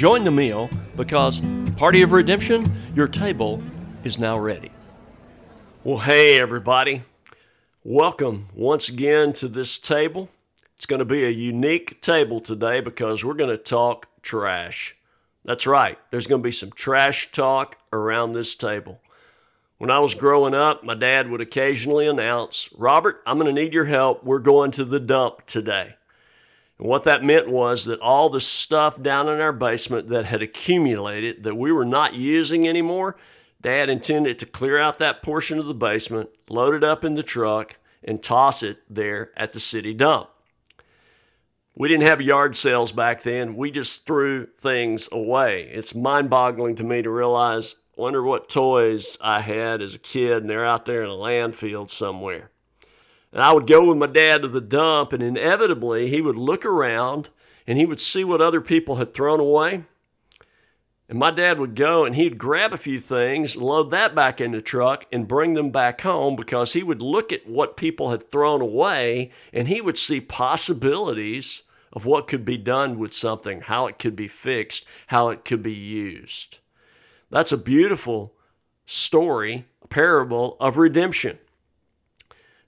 join the meal, because Party of Redemption, your table is now ready. Well, hey, everybody. Welcome once again to this table. It's going to be a unique table today because we're going to talk trash. That's right, there's going to be some trash talk around this table. When I was growing up, my dad would occasionally announce, Robert, I'm going to need your help. We're going to the dump today. And what that meant was that all the stuff down in our basement that had accumulated that we were not using anymore, Dad intended to clear out that portion of the basement, load it up in the truck, and toss it there at the city dump. We didn't have yard sales back then. We just threw things away. It's mind boggling to me to realize Wonder what toys I had as a kid, and they're out there in a landfill somewhere. And I would go with my dad to the dump, and inevitably he would look around and he would see what other people had thrown away. And my dad would go and he'd grab a few things, load that back in the truck, and bring them back home because he would look at what people had thrown away and he would see possibilities of what could be done with something, how it could be fixed, how it could be used. That's a beautiful story, a parable of redemption.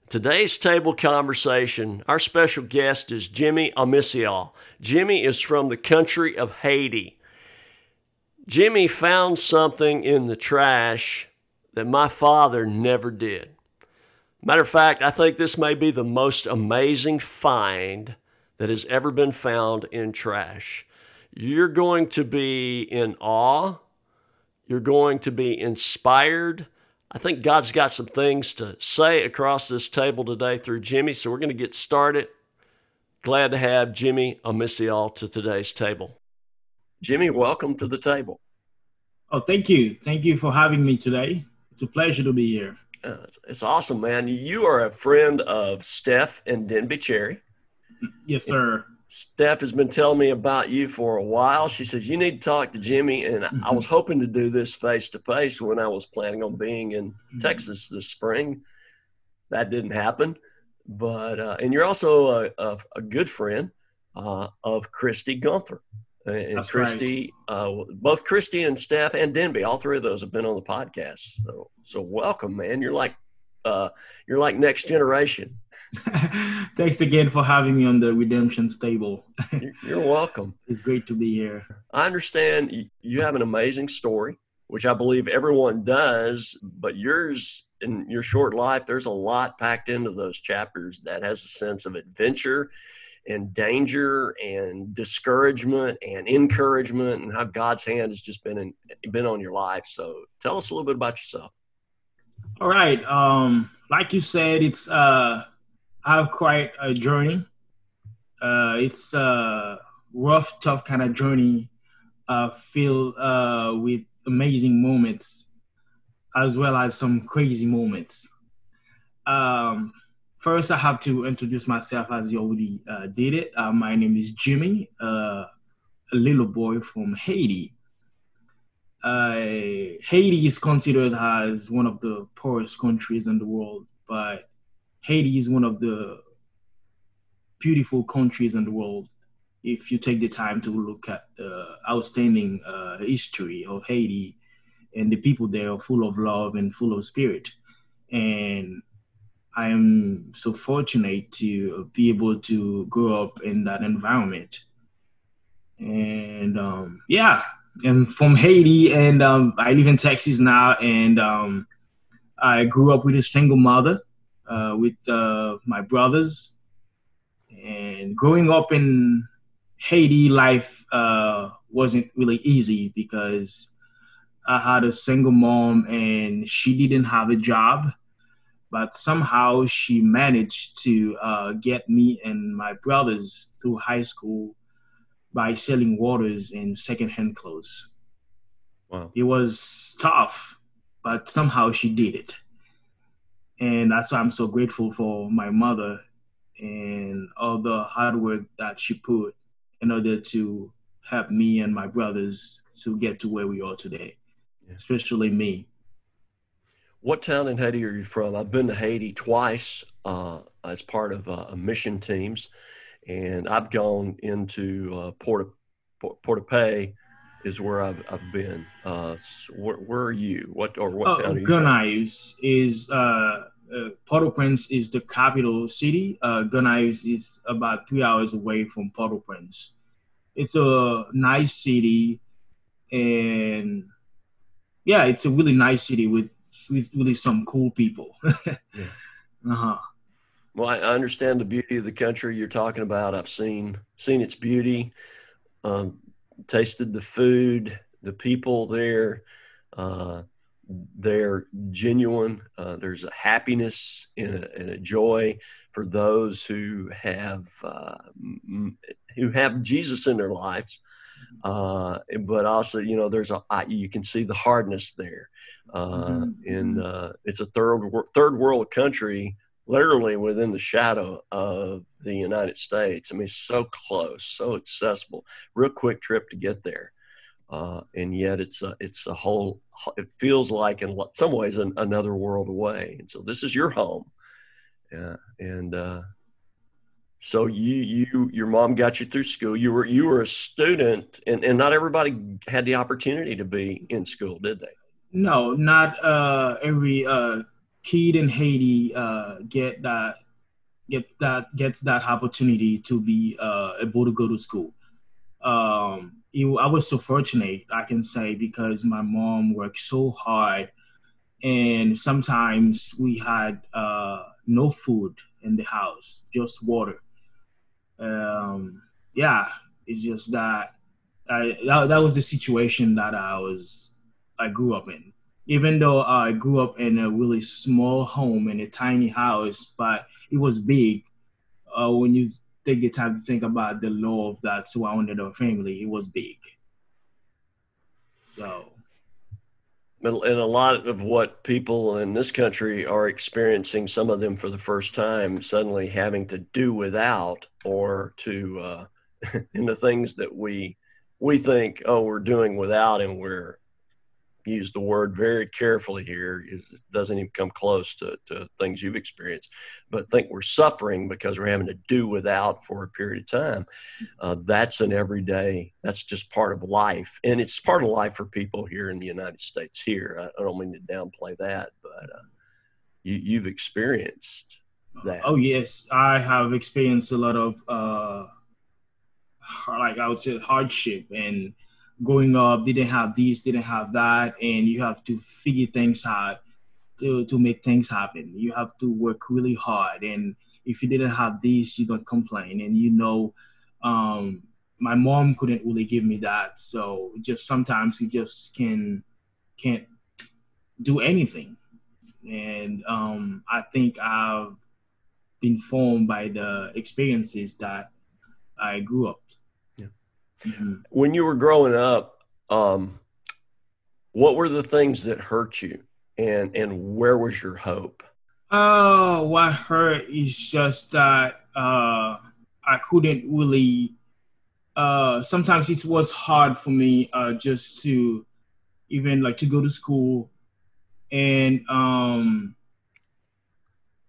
Today's table conversation, our special guest is Jimmy Amisial. Jimmy is from the country of Haiti. Jimmy found something in the trash that my father never did. Matter of fact, I think this may be the most amazing find that has ever been found in trash. You're going to be in awe you're going to be inspired. I think God's got some things to say across this table today through Jimmy, so we're going to get started. Glad to have Jimmy Amisial to today's table. Jimmy, welcome to the table. Oh, thank you. Thank you for having me today. It's a pleasure to be here. Uh, it's, it's, awesome, man. You are a friend of Steph and Denby Cherry. Yes, sir. Steph has been telling me about you for a while. She says you need to talk to Jimmy, and mm-hmm. I was hoping to do this face to face when I was planning on being in mm-hmm. Texas this spring. That didn't happen, but uh, and you're also a, a, a good friend uh, of Christy Gunther. And That's Christy, right. uh, both Christy and Steph and Denby, all three of those have been on the podcast. So, so welcome, man. You're like, uh, you're like next generation. Thanks again for having me on the Redemption's table. You're welcome. It's great to be here. I understand you have an amazing story, which I believe everyone does, but yours in your short life, there's a lot packed into those chapters that has a sense of adventure and danger and discouragement and encouragement and how God's hand has just been in, been on your life. So tell us a little bit about yourself. All right. Um, like you said, it's uh have quite a journey. Uh, it's a rough, tough kind of journey, uh, filled uh, with amazing moments, as well as some crazy moments. Um, first, I have to introduce myself as you already uh, did it. Uh, my name is Jimmy, uh, a little boy from Haiti. Uh, Haiti is considered as one of the poorest countries in the world, but Haiti is one of the beautiful countries in the world. If you take the time to look at the outstanding uh, history of Haiti, and the people there are full of love and full of spirit, and I am so fortunate to be able to grow up in that environment. And um, yeah, am from Haiti, and um, I live in Texas now. And um, I grew up with a single mother, uh, with uh, my brothers. And growing up in Haiti, life uh, wasn't really easy because I had a single mom, and she didn't have a job but somehow she managed to uh, get me and my brothers through high school by selling waters and secondhand clothes. Wow. It was tough, but somehow she did it. And that's why I'm so grateful for my mother and all the hard work that she put in order to help me and my brothers to get to where we are today, yeah. especially me. What town in Haiti are you from? I've been to Haiti twice uh, as part of uh, mission teams, and I've gone into uh, Port Port-de-Paix is where I've, I've been. Uh, so where, where, are you? What or what uh, town are you is uh, uh, Port-au-Prince is the capital city. Uh, Gonaives is about three hours away from Port-au-Prince. It's a nice city, and yeah, it's a really nice city with really some cool people. yeah. Uh-huh. Well, I understand the beauty of the country you're talking about. I've seen seen its beauty, um, tasted the food, the people there. Uh, they're genuine. Uh, there's a happiness and a, and a, joy for those who have uh, who have Jesus in their lives. Uh, but also, you know, there's a you can see the hardness there. Uh, mm-hmm. And uh, it's a third third world country, literally within the shadow of the United States. I mean, so close, so accessible, real quick trip to get there. Uh, and yet it's a, it's a whole it feels like in some ways an, another world away. And so this is your home. Yeah and uh, so you you your mom got you through school. You were you were a student and, and not everybody had the opportunity to be in school did they? No, not uh, every uh, kid in Haiti uh, get that get that gets that opportunity to be uh, able to go to school. Um, it, I was so fortunate, I can say, because my mom worked so hard, and sometimes we had uh, no food in the house, just water. Um, yeah, it's just that, I, that that was the situation that I was I grew up in. Even though I grew up in a really small home in a tiny house, but it was big. Uh, when you take the time to think about the love that surrounded our family, it was big. So and a lot of what people in this country are experiencing, some of them for the first time, suddenly having to do without or to uh, in the things that we we think, oh, we're doing without, and we're use the word very carefully here. It doesn't even come close to, to things you've experienced, but think we're suffering because we're having to do without for a period of time. Uh, that's an everyday, that's just part of life. And it's part of life for people here in the United States here. I, I don't mean to downplay that, but uh, you, you've experienced that. Oh, yes. I have experienced a lot of, uh, like I would say, hardship and growing up didn't have this, didn't have that, and you have to figure things out to, to make things happen. You have to work really hard. And if you didn't have this, you don't complain. And you know, um, my mom couldn't really give me that. So just sometimes you just can can't do anything. And um, I think I've been formed by the experiences that I grew up Mm-hmm. When you were growing up, um, what were the things that hurt you, and and where was your hope? Oh, what hurt is just that uh, I couldn't really. Uh, sometimes it was hard for me uh, just to even like to go to school, and um,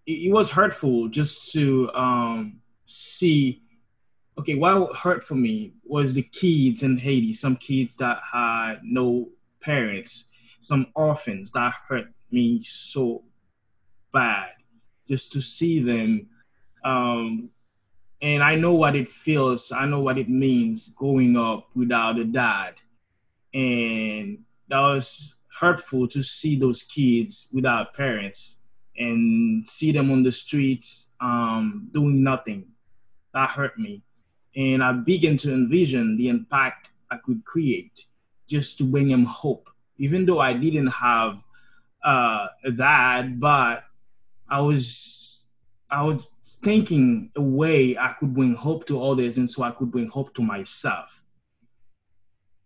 it, it was hurtful just to um, see okay, what hurt for me was the kids in Haiti, some kids that had no parents, some orphans that hurt me so bad just to see them. Um, and I know what it feels, I know what it means growing up without a dad. and that was hurtful to see those kids without parents and see them on the streets um, doing nothing. That hurt me. And I began to envision the impact I could create just to bring them hope. Even though I didn't have uh, that, but I was I was thinking a way I could bring hope to others, and so I could bring hope to myself.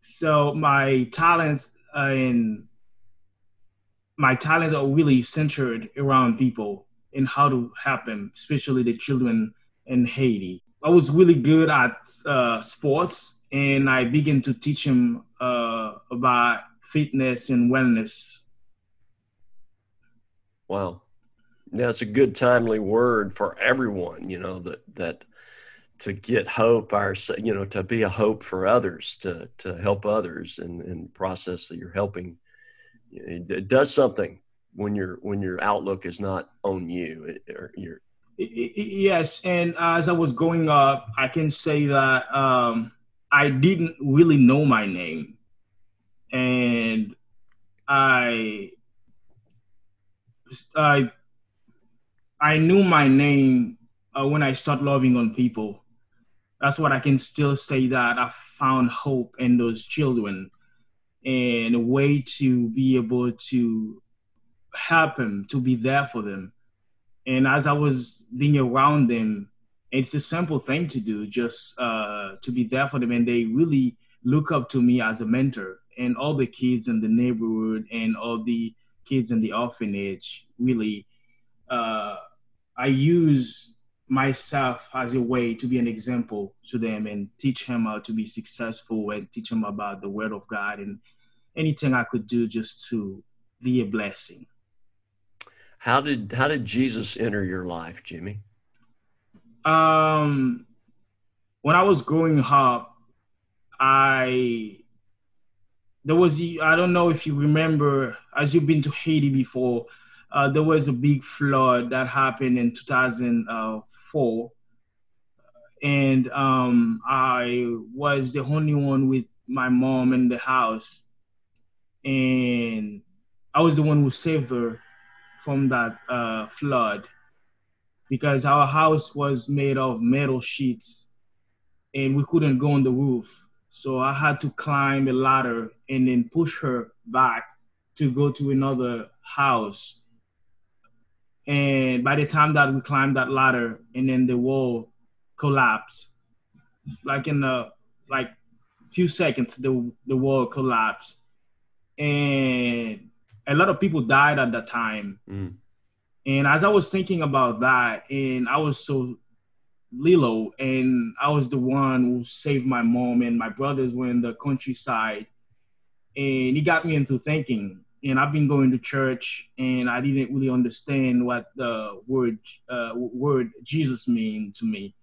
So my talents and my talents are really centered around people and how to help them, especially the children in Haiti. I was really good at uh, sports, and I began to teach him uh, about fitness and wellness. Wow, yeah, it's a good timely word for everyone. You know that that to get hope, our you know to be a hope for others, to to help others in the process that you're helping. It, does something when your when your outlook is not on you it, or you're Yes, and as I was growing up, I can say that um, I didn't really know my name, and I, I, I knew my name uh, when I started loving on people. That's what I can still say that I found hope in those children, and a way to be able to help them, to be there for them and as I was being around them, it's a simple thing to do, just uh, to be there for them. And they really look up to me as a mentor. And all the kids in the neighborhood and all the kids in the orphanage, really, uh, I use myself as a way to be an example to them and teach him how to be successful and teach him about the word of God and anything I could do just to be a blessing. How did how did Jesus enter your life, Jimmy? Um, when I was growing up, I there was I don't know if you remember as you've been to Haiti before. Uh, there was a big flood that happened in 2004, and um, I was the only one with my mom in the house, and I was the one who saved her from that uh, flood because our house was made of metal sheets and we couldn't go on the roof. So I had to climb a ladder and then push her back to go to another house. And by the time that we climbed that ladder and then the wall collapsed, like in a like few seconds, the the wall collapsed. And a lot of people died at that time. Mm. And as I was thinking about that, and I was so Lilo, and I was the one who saved my mom, and my brothers were in the countryside, and he got me into thinking. And I've been going to church, and I didn't really understand what the word uh, word Jesus mean to me.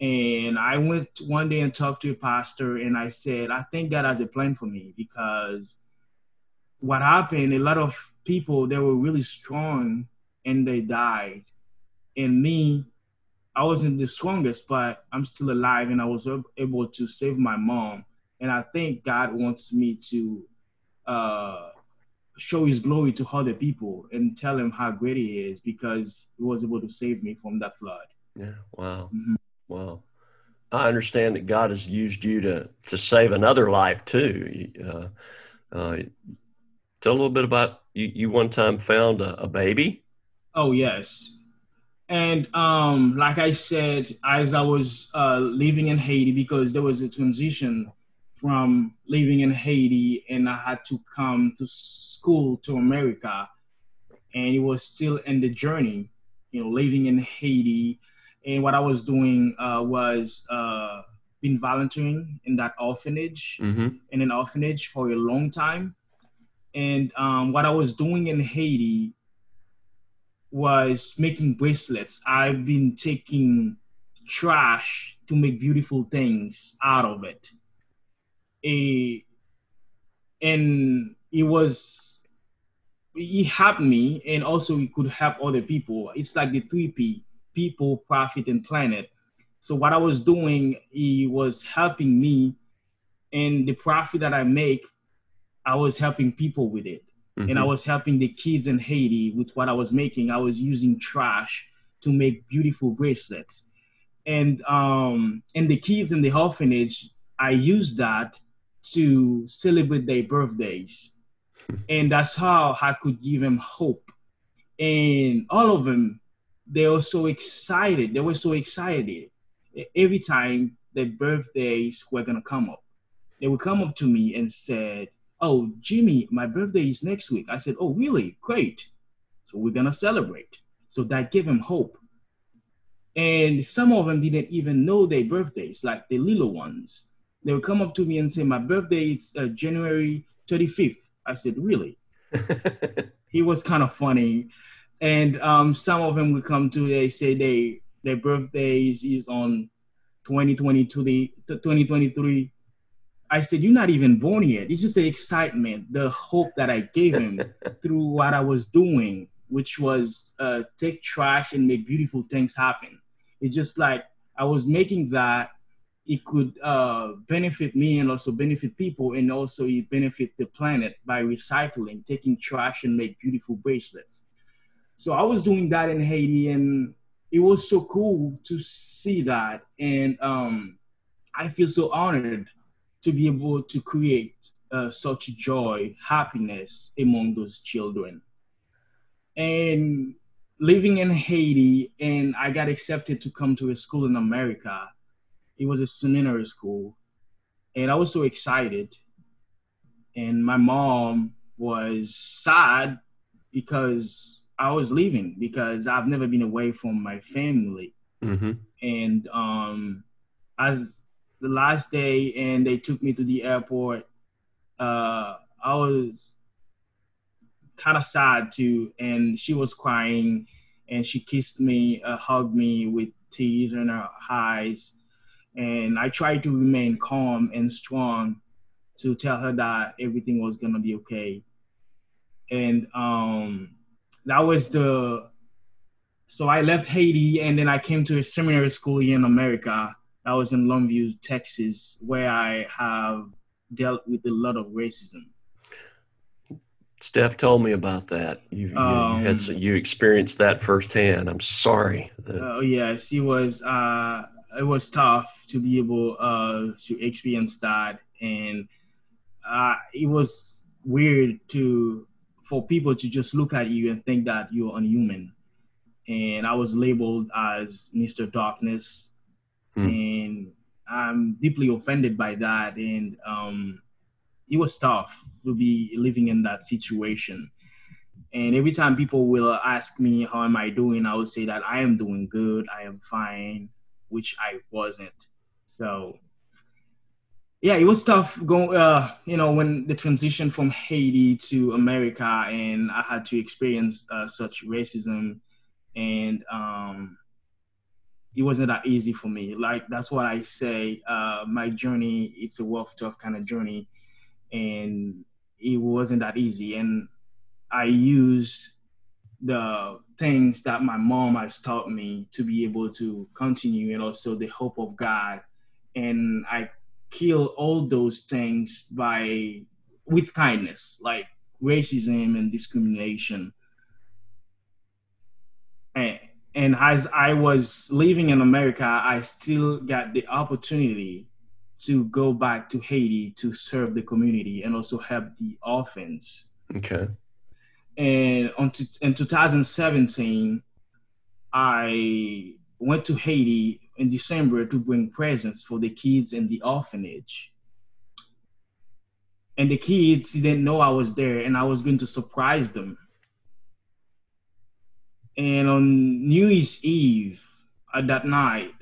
And I went one day and talked to a pastor, and I said, I think God has a plan for me because what happened, a lot of people they were really strong and they died. And me, I wasn't the strongest, but I'm still alive and I was able to save my mom. And I think God wants me to uh, show his glory to other people and tell him how great he is because he was able to save me from that flood. Yeah. Wow. Mm-hmm. Wow. I understand that God has used you to to save another life too. Uh, uh, tell a little bit about you. You one time found a, a baby. Oh yes, and um, like I said, as I was uh, living in Haiti, because there was a transition from living in Haiti, and I had to come to school to America, and it was still in the journey, you know, living in Haiti, and what I was doing uh, was uh, been volunteering in that orphanage, mm-hmm. in an orphanage for a long time and um, what I was doing in Haiti was making bracelets. I've been taking trash to make beautiful things out of it. A, and it was, it helped me, and also it could help other people. It's like the three P people, profit, and planet. So, what I was doing, it was helping me, and the profit that I make I was helping people with it. Mm-hmm. And I mm-hmm. was helping the kids in Haiti with what I was making. I was using trash to make beautiful bracelets. And um and the kids in the orphanage, I used that to celebrate their birthdays. and that's how I could give them hope. And all of them, they were so excited. They were so excited every time their birthdays were gonna come up. They would come up to me and said, "Oh, Jimmy, my birthday is next week." I said, "Oh, really? Great! So we're gonna celebrate." So that gave them hope. And some of them didn't even know their birthdays, like the little ones. They would come up to me and say, "My birthday is uh, January 35th." I said, "Really?" he was kind of funny, and um, some of them would come to. They say they their birthdays is on 2022, the 2023. I said, You're not even born yet. It's just the excitement, the hope that I gave him through what I was doing, which was uh, take trash and make beautiful things happen. It's just like I was making that it could uh, benefit me and also benefit people, and also it benefit the planet by recycling, taking trash and make beautiful bracelets. So I was doing that in Haiti, and it was so cool to see that, and um, I feel so honored to be able to create uh, such joy, happiness among those children. And living in Haiti, and I got accepted to come to a school in America. It was a seminary school, and I was so excited. And my mom was sad because I was leaving because I've never been away from my family. Mm-hmm. And um, as the last day and they took me to the airport. Uh, I was kind of sad too, and she was crying, and she kissed me, uh, hugged me with tears in her eyes, and I tried to remain calm and strong to tell her that everything was gonna be okay, and um, that was the. So I left Haiti, and then I came to a seminary school here in America I was in Longview, Texas, where I have dealt with a lot of racism. Steph told me about that. You, you um, had you experienced that firsthand. I'm sorry. Oh uh, yes, it was. Uh, it was tough to be able uh, to experience that, and uh, it was weird to for people to just look at you and think that you're unhuman. And I was labeled as Mr. Darkness mm. and I'm deeply offended by that. And um, it was tough to be living in that situation. And every time people will ask me how am I doing, I would say that I am doing good, I am fine, which I wasn't. So yeah, it was tough going. Uh, you know, when the transition from Haiti to America, and I had to experience uh, such racism, and um, it wasn't that easy for me. Like that's what I say. Uh, my journey, it's a rough, tough kind of journey, and it wasn't that easy. And I use the things that my mom has taught me to be able to continue, and also the hope of God. And I kill all those things by with kindness, like racism and discrimination. And and as I was living in America, I still got the opportunity to go back to Haiti to serve the community and also help the orphans. Okay. And on to, in 2017, I went to Haiti in December to bring presents for the kids in the orphanage. And the kids didn't know I was there, and I was going to surprise them. And on New Year's Eve, at that night,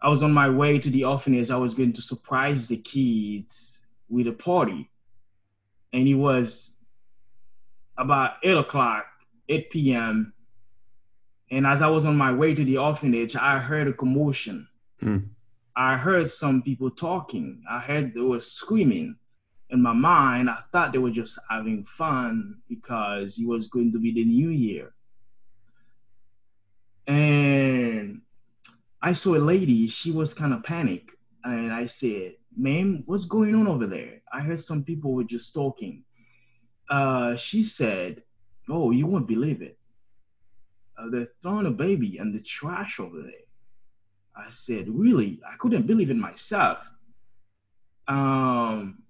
I was on my way to the orphanage. I was going to surprise the kids with a party. And it was about 8 o'clock, 8 p.m. And as I was on my way to the orphanage, I heard a commotion. Mm. I heard some people talking. I heard they were screaming. In my mind, I thought they were just having fun because it was going to be the new year and I saw a lady. She was kind of panicked, and I said, ma'am, what's going on over there? I heard some people were just talking. Uh, she said, oh, you won't believe it. Uh, they're throwing a baby in the trash over there. I said, really? I couldn't believe it myself. Um,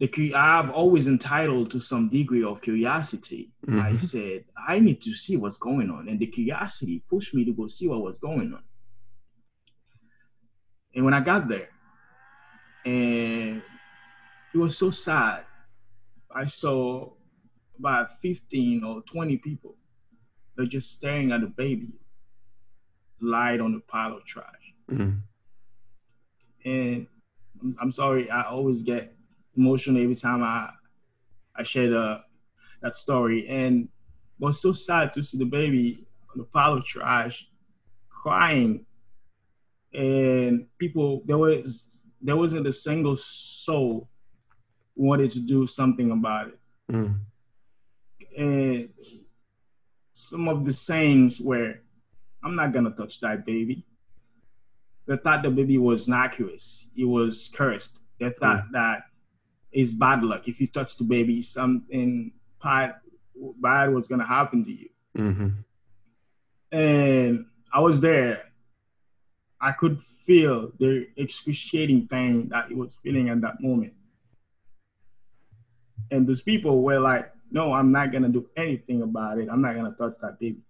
the I've always entitled to some degree of curiosity. Mm-hmm. I said, I need to see what's going on. And the curiosity pushed me to go see what was going on. And when I got there, and it was so sad, I saw about 15 or 20 people. They're just staring at a baby lied on the pile of trash. Mm-hmm. And I'm sorry, I always get emotional every time I I share the, that story. And it was so sad to see the baby on the pile of trash crying. And people there was there wasn't a single soul wanted to do something about it. Mm. And some of the sayings were, I'm not gonna touch that baby. They thought the baby was innocuous. It was cursed. They thought mm. that is bad luck. If you touch the baby, something bad, bad was gonna happen to you. Mm-hmm. And I was there. I could feel the excruciating pain that he was feeling at that moment. And those people were like, no, I'm not gonna do anything about it. I'm not gonna touch that baby.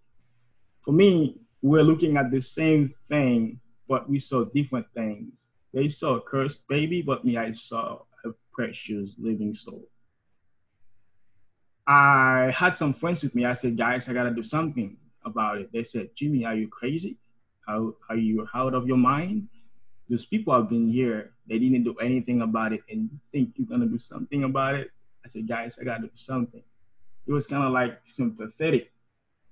For me, we're looking at the same thing, but we saw different things. They saw a cursed baby, but me, I saw precious living soul. I had some friends with me. I said, guys, I gotta do something about it. They said, Jimmy, are you crazy? How are you out of your mind? Those people have been here. They didn't do anything about it, and you think you're gonna do something about it? I said, guys, I gotta do something. It was kind of like sympathetic,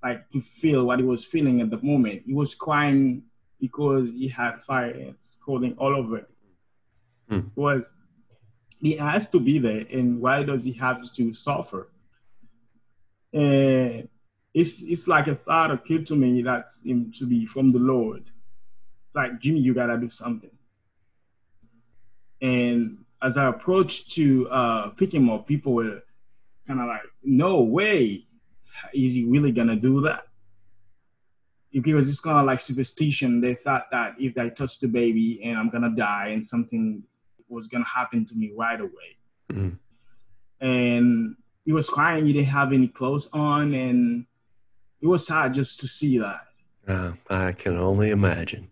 like to feel what he was feeling at the moment. He was crying because he had fire ants crawling all over. Hmm. Was he has to be there, and why does he have to suffer? And it's it's like a thought occurred to me that's to be from the Lord. Like Jimmy, you gotta do something. And as I approached to uh, pick him up, people were kind of like, "No way, is he really gonna do that?" Because it's kind of like superstition. They thought that if I touch the baby and I'm gonna die and something was gonna happen to me right away. Mm-hmm. And he was crying. He didn't have any clothes on, and it was sad just to see that. Uh, I can only imagine.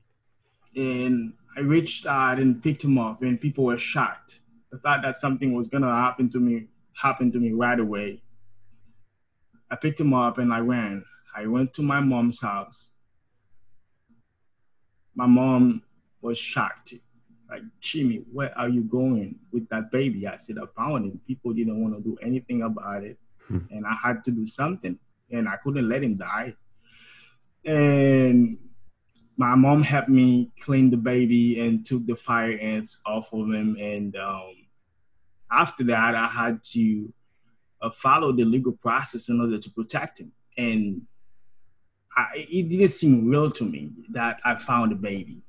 And I reached out and picked him up, and people were shocked. I thought that something was gonna happen to me, happen to me right away. I picked him up and I ran. I went to my mom's house. My mom was shocked. Like, Jimmy, where are you going with that baby? I said, I found him. People didn't want to do anything about it. Hmm. And I had to do something. And I couldn't let him die. And my mom helped me clean the baby and took the fire ants off of him. And um, after that, I had to uh, follow the legal process in order to protect him. And I, it didn't seem real to me that I found a baby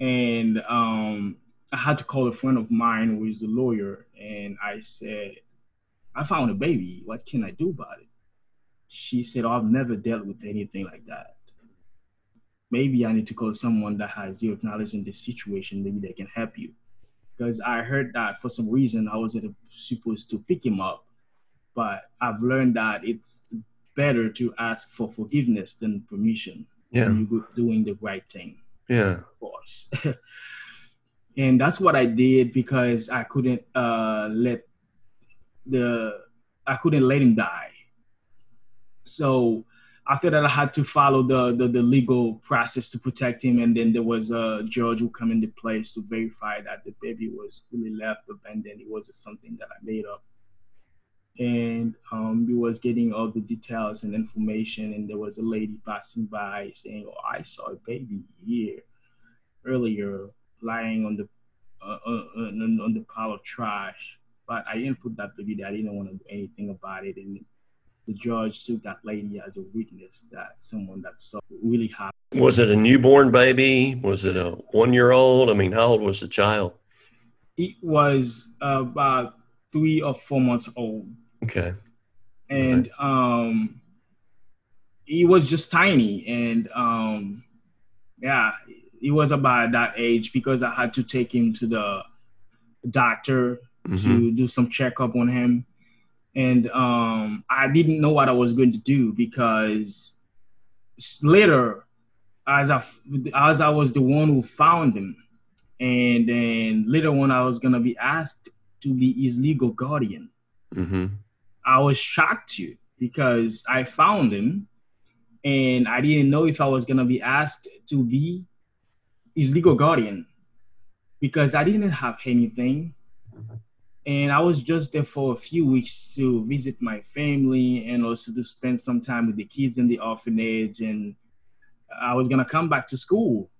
and um, I had to call a friend of mine who is a lawyer, and I said, "I found a baby. What can I do about it?" She said, oh, "I've never dealt with anything like that. Maybe I need to call someone that has zero knowledge in this situation. Maybe they can help you." Because I heard that for some reason I wasn't supposed to pick him up, but I've learned that it's better to ask for forgiveness than permission yeah. when you're doing the right thing. Yeah. Course. and that's what I did because I couldn't uh, let the I couldn't let him die. So after that, I had to follow the, the, the legal process to protect him, and then there was a judge who come into place to verify that the baby was really left abandoned. It wasn't something that I made up. And um, we was getting all the details and information, and there was a lady passing by saying, "Oh, I saw a baby here earlier, lying on the uh, uh, on, on the pile of trash." But I didn't put that baby there. I didn't want to do anything about it, and the judge took that lady as a witness that someone that saw really happened. Was it a newborn baby? Was it a one year old? I mean, how old was the child? It was about three or four months old. Okay. And um, he was just tiny, and um, yeah, he was about that age because I had to take him to the doctor mm-hmm. to do some checkup on him and um, I didn't know what I was going to do because later, as I as I was the one who found him, and then later on I was gonna be asked to be his legal guardian. Mm-hmm. I was shocked too because I found him, and I didn't know if I was gonna be asked to be his legal guardian because I didn't have anything and I was just there for a few weeks to visit my family and also to spend some time with the kids in the orphanage. And I was gonna come back to school,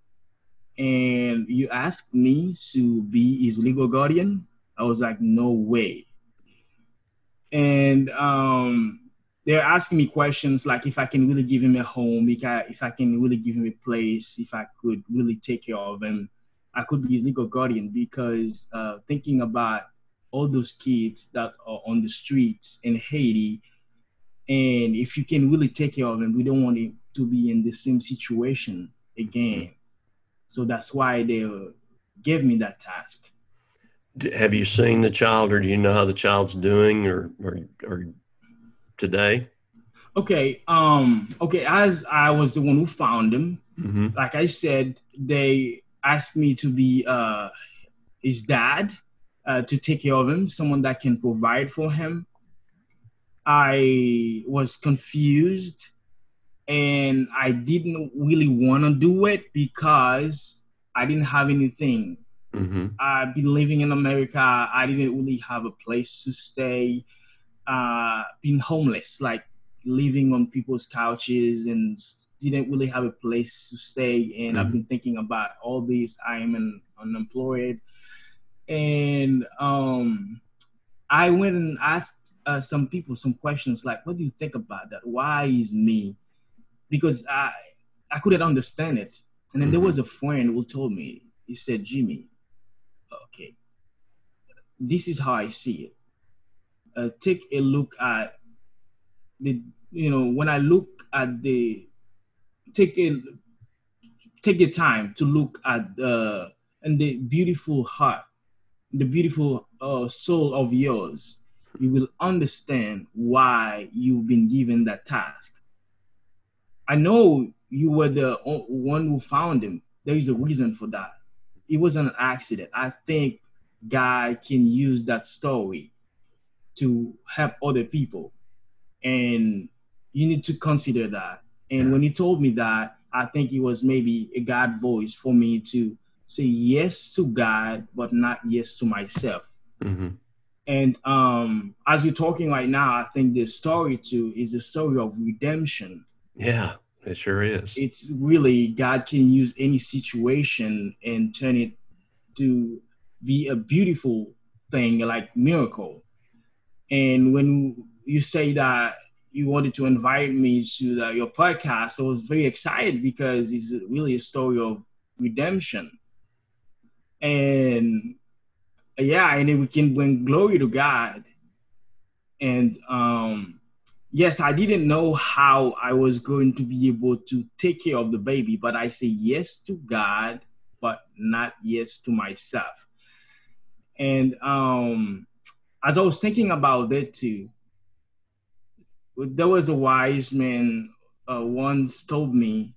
and you asked me to be his legal guardian. I was like, no way. And um, they're asking me questions like if I can really give him a home, if I, if I can really give him a place, if I could really take care of him, I could be his legal guardian because uh, thinking about all those kids that are on the streets in Haiti. And if you can really take care of them, we don't want it to be in the same situation again. So that's why they gave me that task. Have you seen the child, or do you know how the child's doing, or or, or today? Okay. Um. Okay. As I was the one who found him, mm-hmm. like I said, they asked me to be uh his dad uh, to take care of him, someone that can provide for him. I was confused and I didn't really want to do it because I didn't have anything. Mm-hmm. I've been living in America. I didn't really have a place to stay. Uh, being homeless, like living on people's couches and didn't really have a place to stay. And mm-hmm. I've been thinking about all this. I am an unemployed and um, I went and asked uh, some people some questions like, "What do you think about that? Why is me?" Because I I couldn't understand it. And then mm-hmm. there was a friend who told me. He said, "Jimmy, okay, this is how I see it. Uh, take a look at the you know when I look at the take a take the time to look at the and the beautiful heart the beautiful uh, soul of yours, you will understand why you've been given that task. I know you were the one who found him. There is a reason for that. It wasn't an accident. I think God can use that story to help other people. And you need to consider that. And when he told me that, I think it was maybe a God voice for me to say yes to God, but not yes to myself. Mm-hmm. And um, as we're talking right now, I think the story too is a story of redemption. Yeah, it sure is. It's really God can use any situation and turn it to be a beautiful thing, like miracle. And when you say that you wanted to invite me to the, your podcast, I was very excited because it's really a story of redemption and yeah, and we can bring glory to God. And um, yes, I didn't know how I was going to be able to take care of the baby, but I say yes to God, but not yes to myself. And um, as I was thinking about that too, there was a wise man uh, once told me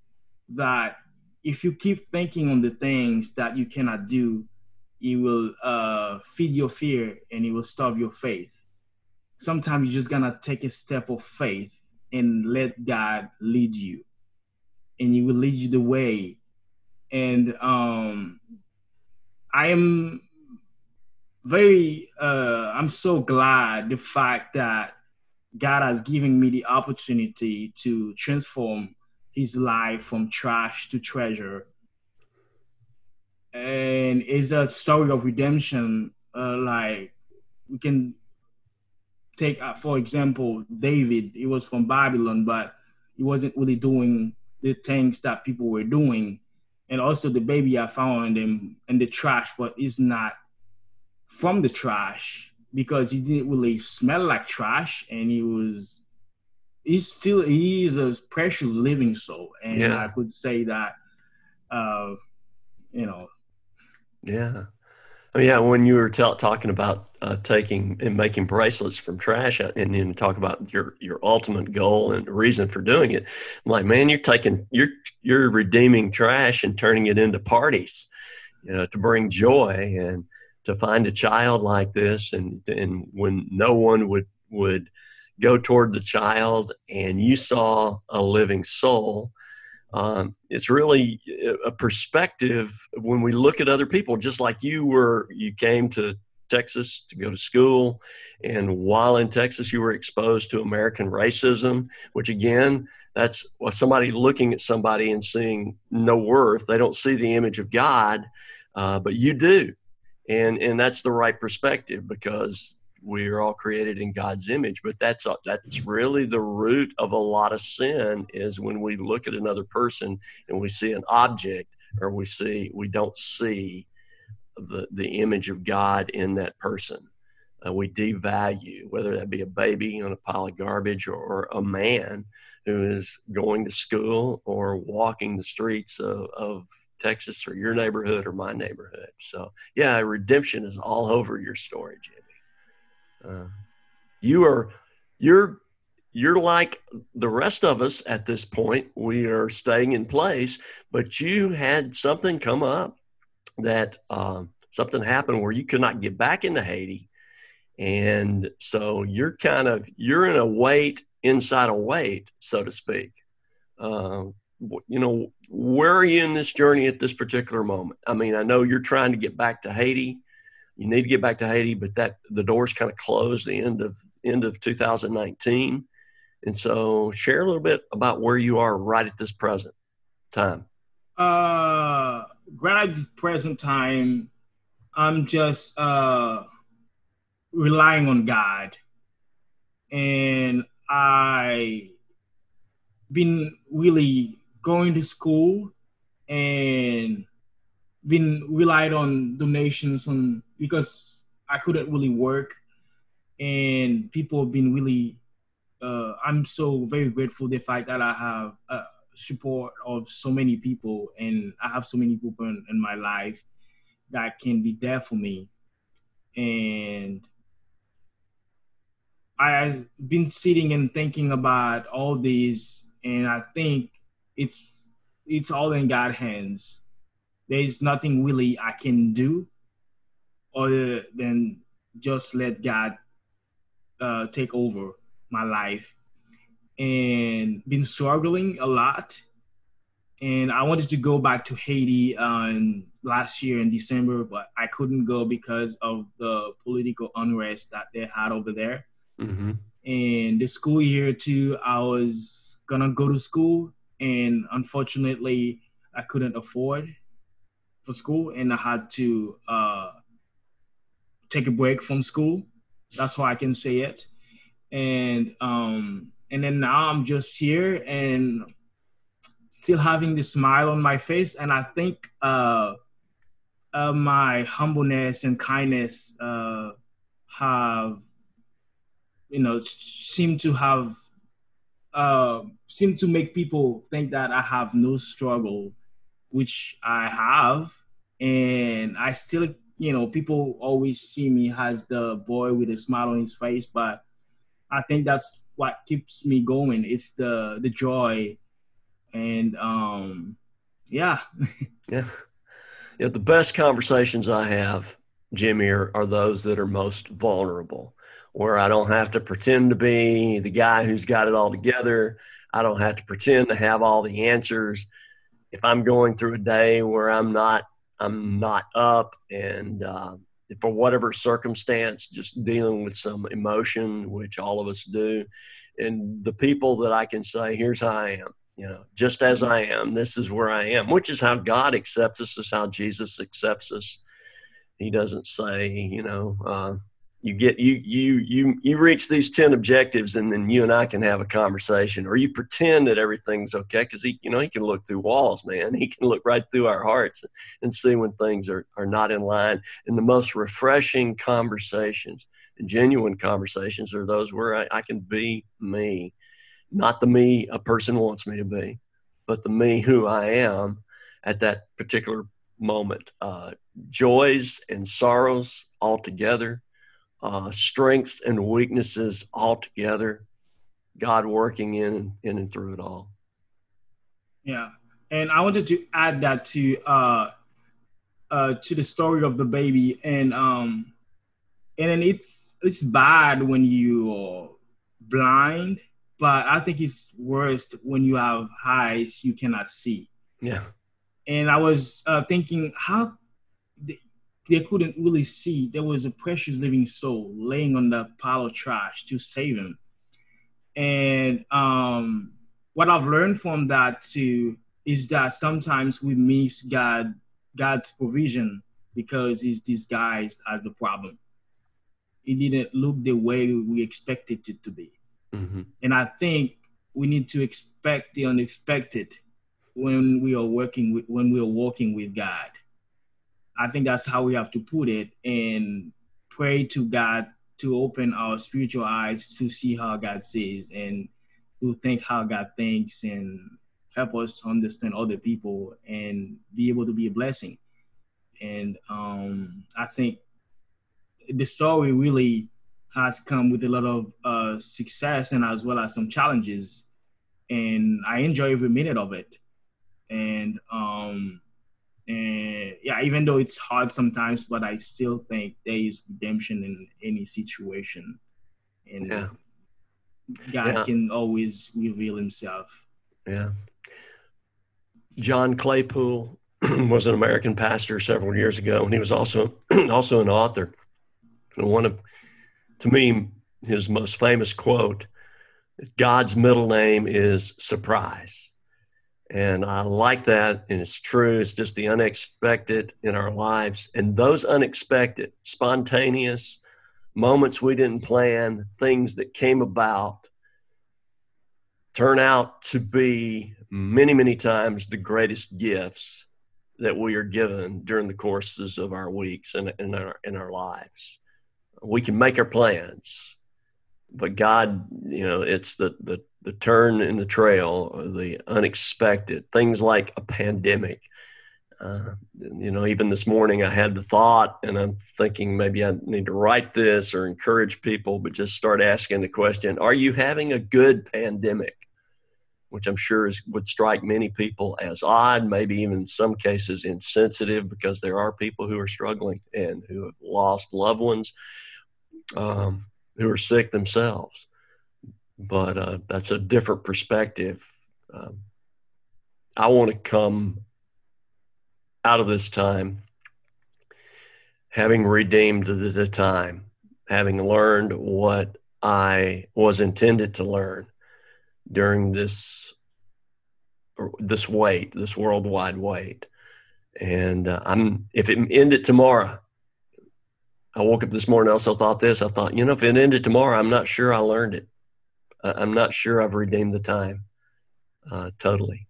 that if you keep thinking on the things that you cannot do, it will uh, feed your fear and it will starve your faith. Sometimes you're just gonna take a step of faith and let God lead you, and He will lead you the way. And um, I am very, uh, I'm so glad the fact that God has given me the opportunity to transform his life from trash to treasure. And it's a story of redemption. Uh, like we can take uh, for example David. He was from Babylon, but he wasn't really doing the things that people were doing. And also the baby I found in in the trash, but it's not from the trash because he didn't really smell like trash, and he was he's still he is a precious living soul, and yeah. I could say that, uh, you know, yeah. Oh, yeah, when you were t- talking about uh, taking and making bracelets from trash, uh, and then talk about your your ultimate goal and reason for doing it, I'm like, man, you're taking you're you're redeeming trash and turning it into parties, you know, to bring joy and to find a child like this, and and when no one would would go toward the child, and you saw a living soul um, it's really a perspective when we look at other people, just like you were, you came to Texas to go to school. And while in Texas, you were exposed to American racism, which again, that's well, somebody looking at somebody and seeing no worth. They don't see the image of God, uh, but you do. And, and that's the right perspective because we are all created in God's image, but that's a, that's really the root of a lot of sin is when we look at another person and we see an object or we see we don't see the the image of God in that person. Uh, we devalue whether that be a baby on a pile of garbage or, or, a man who is going to school or walking the streets of, of Texas or your neighborhood or my neighborhood. So yeah, redemption is all over your story, Jim. You are you're you're like the rest of us at this point. We are staying in place, but you had something come up that um, something happened where you could not get back into Haiti, and so you're kind of you're in a wait inside a wait, so to speak. Uh, you know, where are you in this journey at this particular moment? I mean, I know you're trying to get back to Haiti you need to get back to Haiti, but that the doors kind of closed the end of end of 2019. And so, share a little bit about where you are right at this present time. Uh, right at this present time, I'm just uh, relying on God, and I been really going to school and been relied on donations on because I couldn't really work, and people have been really. Uh, I'm so very grateful the fact that I have uh, support of so many people, and I have so many people in, in my life that can be there for me, and I've been sitting and thinking about all these, and I think it's it's all in God's hands. There is nothing really I can do other than just let God uh, take over my life and been struggling a lot. And I wanted to go back to Haiti um, last year in December, but I couldn't go because of the political unrest that they had over there. Mm-hmm. And the school year too, I was gonna go to school, and unfortunately, I couldn't afford for school, and I had to uh, take a break from school. That's how I can say it. And um, and then now I'm just here and still having the smile on my face. And I think uh, uh, my humbleness and kindness uh, have, you know, seem to have uh, seem to make people think that I have no struggle, which I have, and I still you know, people always see me as the boy with a smile on his face, but I think that's what keeps me going. It's the the joy, and um, yeah, yeah, yeah. The best conversations I have, Jimmy, are, are those that are most vulnerable, where I don't have to pretend to be the guy who's got it all together. I don't have to pretend to have all the answers. If I'm going through a day where I'm not I'm not up, and uh, for whatever circumstance, just dealing with some emotion, which all of us do. And the people that I can say, here's how I am, you know, just as I am, this is where I am, which is how God accepts us, is how Jesus accepts us. He doesn't say, you know, uh, you get you you you you reach these 10 objectives and then you and i can have a conversation or you pretend that everything's okay because he you know he can look through walls man. He can look right through our hearts and see when things are, are not in line. And the most refreshing conversations and genuine conversations are those where I, I can be me. Not the me a person wants me to be but the me who i am at that particular moment. Uh, joys and sorrows all together uh, strengths and weaknesses all together, God working in in and through it all. Yeah, and I wanted to add that to uh, uh, to the story of the baby, and um, and then it's it's bad when you're blind, but I think it's worst when you have eyes you cannot see. Yeah. And I was uh, thinking, how they couldn't really see there was a precious living soul laying on that pile of trash to save him. And um, what I've learned from that too is that sometimes we miss God, God's provision because He's disguised as the problem. It didn't look the way we expected it to be. Mm-hmm. And I think we need to expect the unexpected when we are working with, when we are walking with God I think that's how we have to put it and pray to God to open our spiritual eyes to see how God sees and to think how God thinks and help us understand other people and be able to be a blessing. And um, I think the story really has come with a lot of uh, success and as well as some challenges. And I enjoy every minute of it. And um, and yeah, even though it's hard sometimes, but I still think there is redemption in any situation, and yeah. God yeah. can always reveal Himself. Yeah. John Claypool was an American pastor several years ago, and he was also also an author. And one of, to me, his most famous quote: "God's middle name is surprise." And I like that. And it's true. It's just the unexpected in our lives. And those unexpected, spontaneous moments we didn't plan, things that came about, turn out to be many, many times the greatest gifts that we are given during the courses of our weeks and in our, in our lives. We can make our plans, but God, you know, it's the, the the turn in the trail, the unexpected, things like a pandemic. Uh, you know, even this morning I had the thought, and I'm thinking maybe I need to write this or encourage people, but just start asking the question Are you having a good pandemic? Which I'm sure is, would strike many people as odd, maybe even in some cases insensitive, because there are people who are struggling and who have lost loved ones, um, who are sick themselves but uh, that's a different perspective. Um, I want to come out of this time having redeemed the time, having learned what I was intended to learn during this this wait, this worldwide wait. And uh, I'm if it ended tomorrow, I woke up this morning. I also thought this. I thought, you know, if it ended tomorrow, I'm not sure I learned it. I'm not sure I've redeemed the time uh, totally,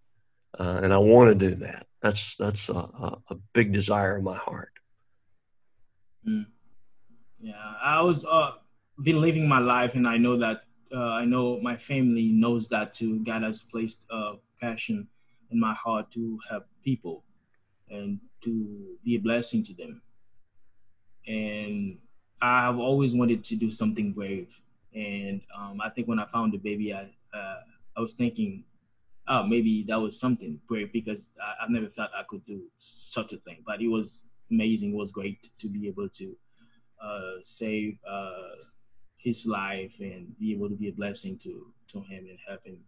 uh, and I want to do that. That's that's a, a, big desire of my heart. Mm. Yeah, I was uh, been living my life, and I know that uh, I know my family knows that too. God has placed a passion in my heart to help people and to be a blessing to them. And I have always wanted to do something brave and um, I think when I found the baby, I uh, I was thinking, oh, maybe that was something great because I, have never thought I could do such a thing. But it was amazing. It was great to be able to uh, save uh, his life and be able to be a blessing to to him and help him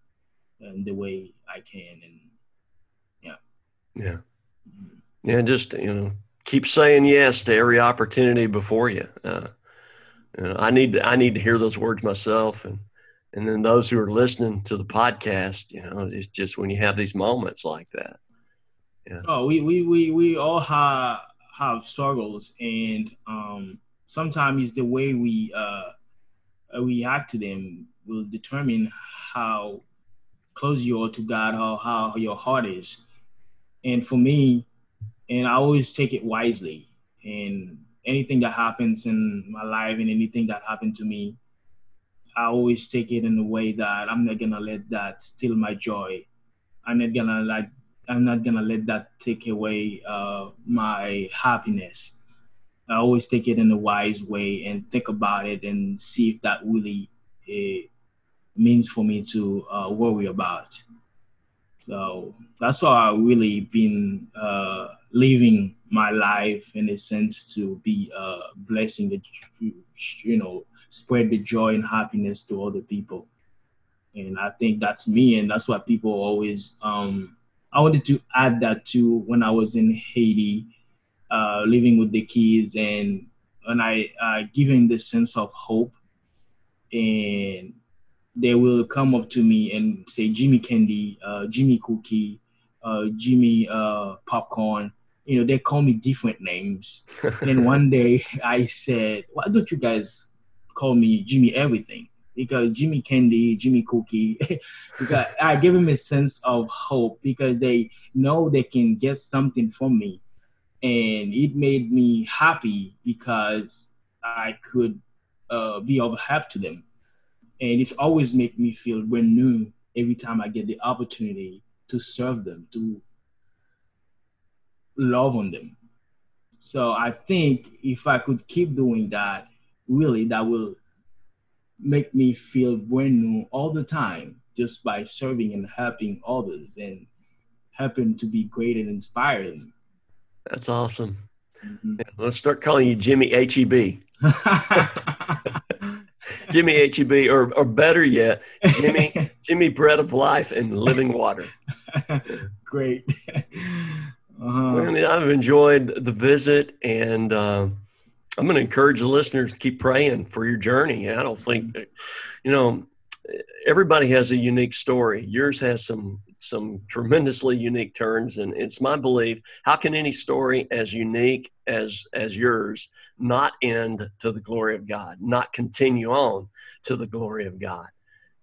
in the way I can. And yeah, yeah, mm-hmm. yeah. Just you know, keep saying yes to every opportunity before you. Uh, you know, I need to, I need to hear those words myself, and and then those who are listening to the podcast, you know, it's just when you have these moments like that. Yeah. Oh, we we we we all have have struggles, and um, sometimes the way we uh, react to them will determine how close you are to God, how how your heart is. And for me, and I always take it wisely. And anything that happens in my life and anything that happened to me, I always take it in a way that I'm not gonna let that steal my joy. I'm not gonna like I'm not gonna let that take away uh, my happiness. I always take it in a wise way and think about it and see if that really uh, means for me to uh, worry about. So that's how I really been uh, living my life in a sense to be a blessing you know spread the joy and happiness to other people. And I think that's me, and that's what people always. Um, I wanted to add that to when I was in Haiti, uh, living with the kids, and when I uh, giving the sense of hope, and they will come up to me and say Jimmy Candy, uh, Jimmy Cookie, uh, Jimmy uh, Popcorn. You know, they call me different names. and one day I said, why don't you guys call me Jimmy Everything? Because Jimmy Candy, Jimmy Cookie, because I give them a sense of hope because they know they can get something from me. And it made me happy because I could uh, be of help to them and it's always made me feel renewed every time I get the opportunity to serve them, to love on them. So I think if I could keep doing that, really, that will make me feel brand new all the time just by serving and helping others and helping to be great and inspiring. That's awesome. Mm-hmm. Yeah, let's start calling you Jimmy HEB. Jimmy HEB, or or better yet, Jimmy Jimmy Bread of Life and Living Water. Great. Uh-huh. Well, I've enjoyed the visit, and uh, I'm going to encourage the listeners to keep praying for your journey. I don't think, you know, everybody has a unique story. Yours has some some tremendously unique turns and it's my belief how can any story as unique as as yours not end to the glory of god not continue on to the glory of god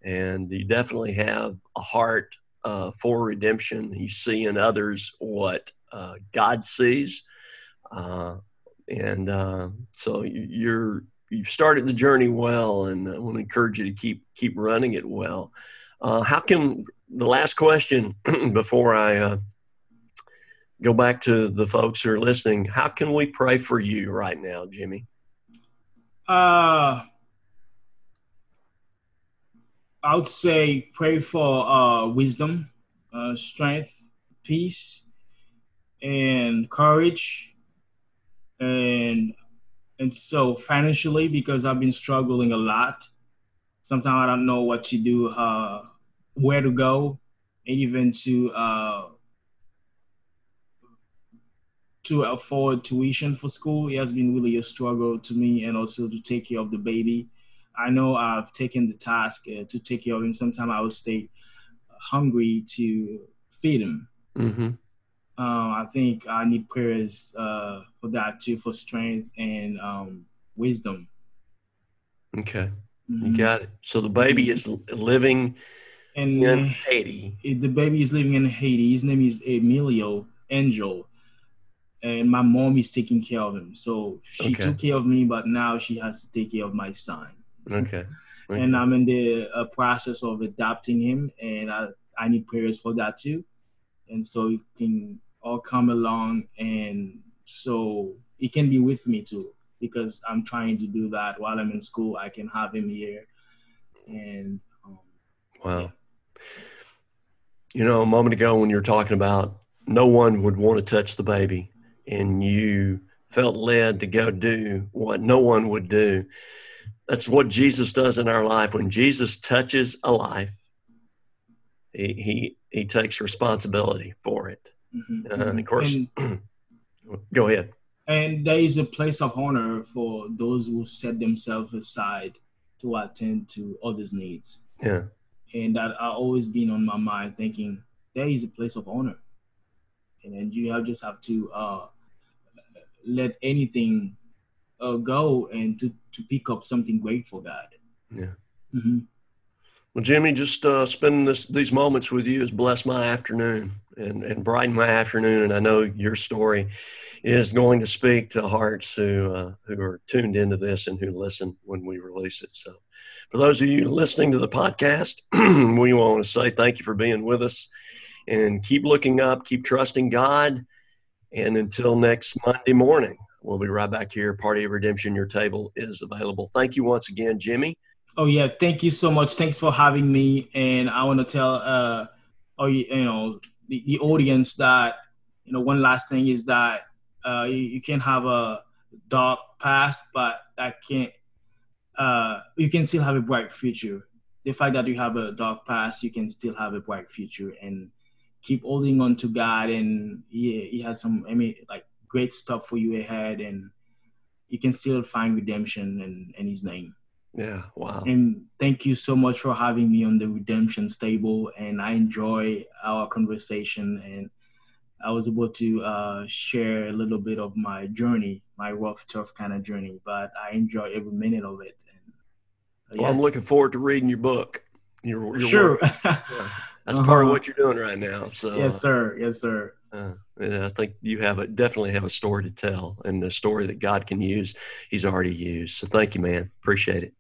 and you definitely have a heart uh, for redemption you see in others what uh, god sees uh, and uh, so you're you've started the journey well and i want to encourage you to keep keep running it well uh, how can the last question before I uh, go back to the folks who are listening? How can we pray for you right now, Jimmy? Uh, I would say pray for uh, wisdom, strength, peace, and courage, and and so financially because I've been struggling a lot sometimes I don't know what to do, uh, where to go, and even to uh, to afford tuition for school. It has been really a struggle to me, and also to take care of the baby. I know I've taken the task uh, to take care of him. Sometimes I will stay hungry to feed him. Mm-hmm. Uh, I think I need prayers uh, for that too, for strength and um, wisdom. Okay. Mm-hmm. You got it. So the baby is living and in Haiti. The baby is living in Haiti. His name is Emilio Angel, and my mom is taking care of him. So she okay. took care of me, but now she has to take care of my son. Okay. okay. And I'm in the uh, process of adopting him, and I I need prayers for that too, and so it can all come along, and so he can be with me too because I'm trying to do that while I'm in school. I can have him here, and um, wow. You know, a moment ago when you were talking about no one would want to touch the baby, and you felt led to go do what no one would do. That's what Jesus does in our life. When Jesus touches a life, he he, he takes responsibility for it. Mm-hmm. Uh, and of course, and, go ahead and there is a place of honor for those who set themselves aside to attend to others' needs. Yeah. And that I always been on my mind thinking there is a place of honor. And then you have just have to uh, let anything uh, go and to to pick up something great for God. Yeah. Mm-hmm. Well, Jimmy, just uh, spending this, these moments with you has blessed my afternoon and, and brightened my afternoon. And I know your story is going to speak to hearts who uh, who are tuned into this and who listen when we release it. So, for those of you listening to the podcast, we want to say thank you for being with us, and keep looking up, keep trusting God, and until next Monday morning, we'll be right back here. Party of Redemption, your table is available. Thank you once again, Jimmy. Oh yeah, thank you so much. Thanks for having me. And I want to tell uh, you know the, the audience that you know one last thing is that uh, you, you can have a dark past, but that can't. Uh, you can still have a bright future. The fact that you have a dark past, you can still have a bright future, and keep holding on to God. And He He has some, I mean, like great stuff for you ahead, and you can still find redemption in, in His name. Yeah, wow. And thank you so much for having me on the Redemption Table. And I enjoy our conversation. And I was able to uh, share a little bit of my journey, my rough, tough kind of journey. But I enjoy every minute of it. And, uh, well, I'm looking forward to reading your book. Your, your sure. yeah. That's uh-huh. part of what you're doing right now. So yes, sir. Yes, sir. Uh, and I think you have a definitely have a story to tell, and the story that God can use, He's already used. So thank you, man. Appreciate it.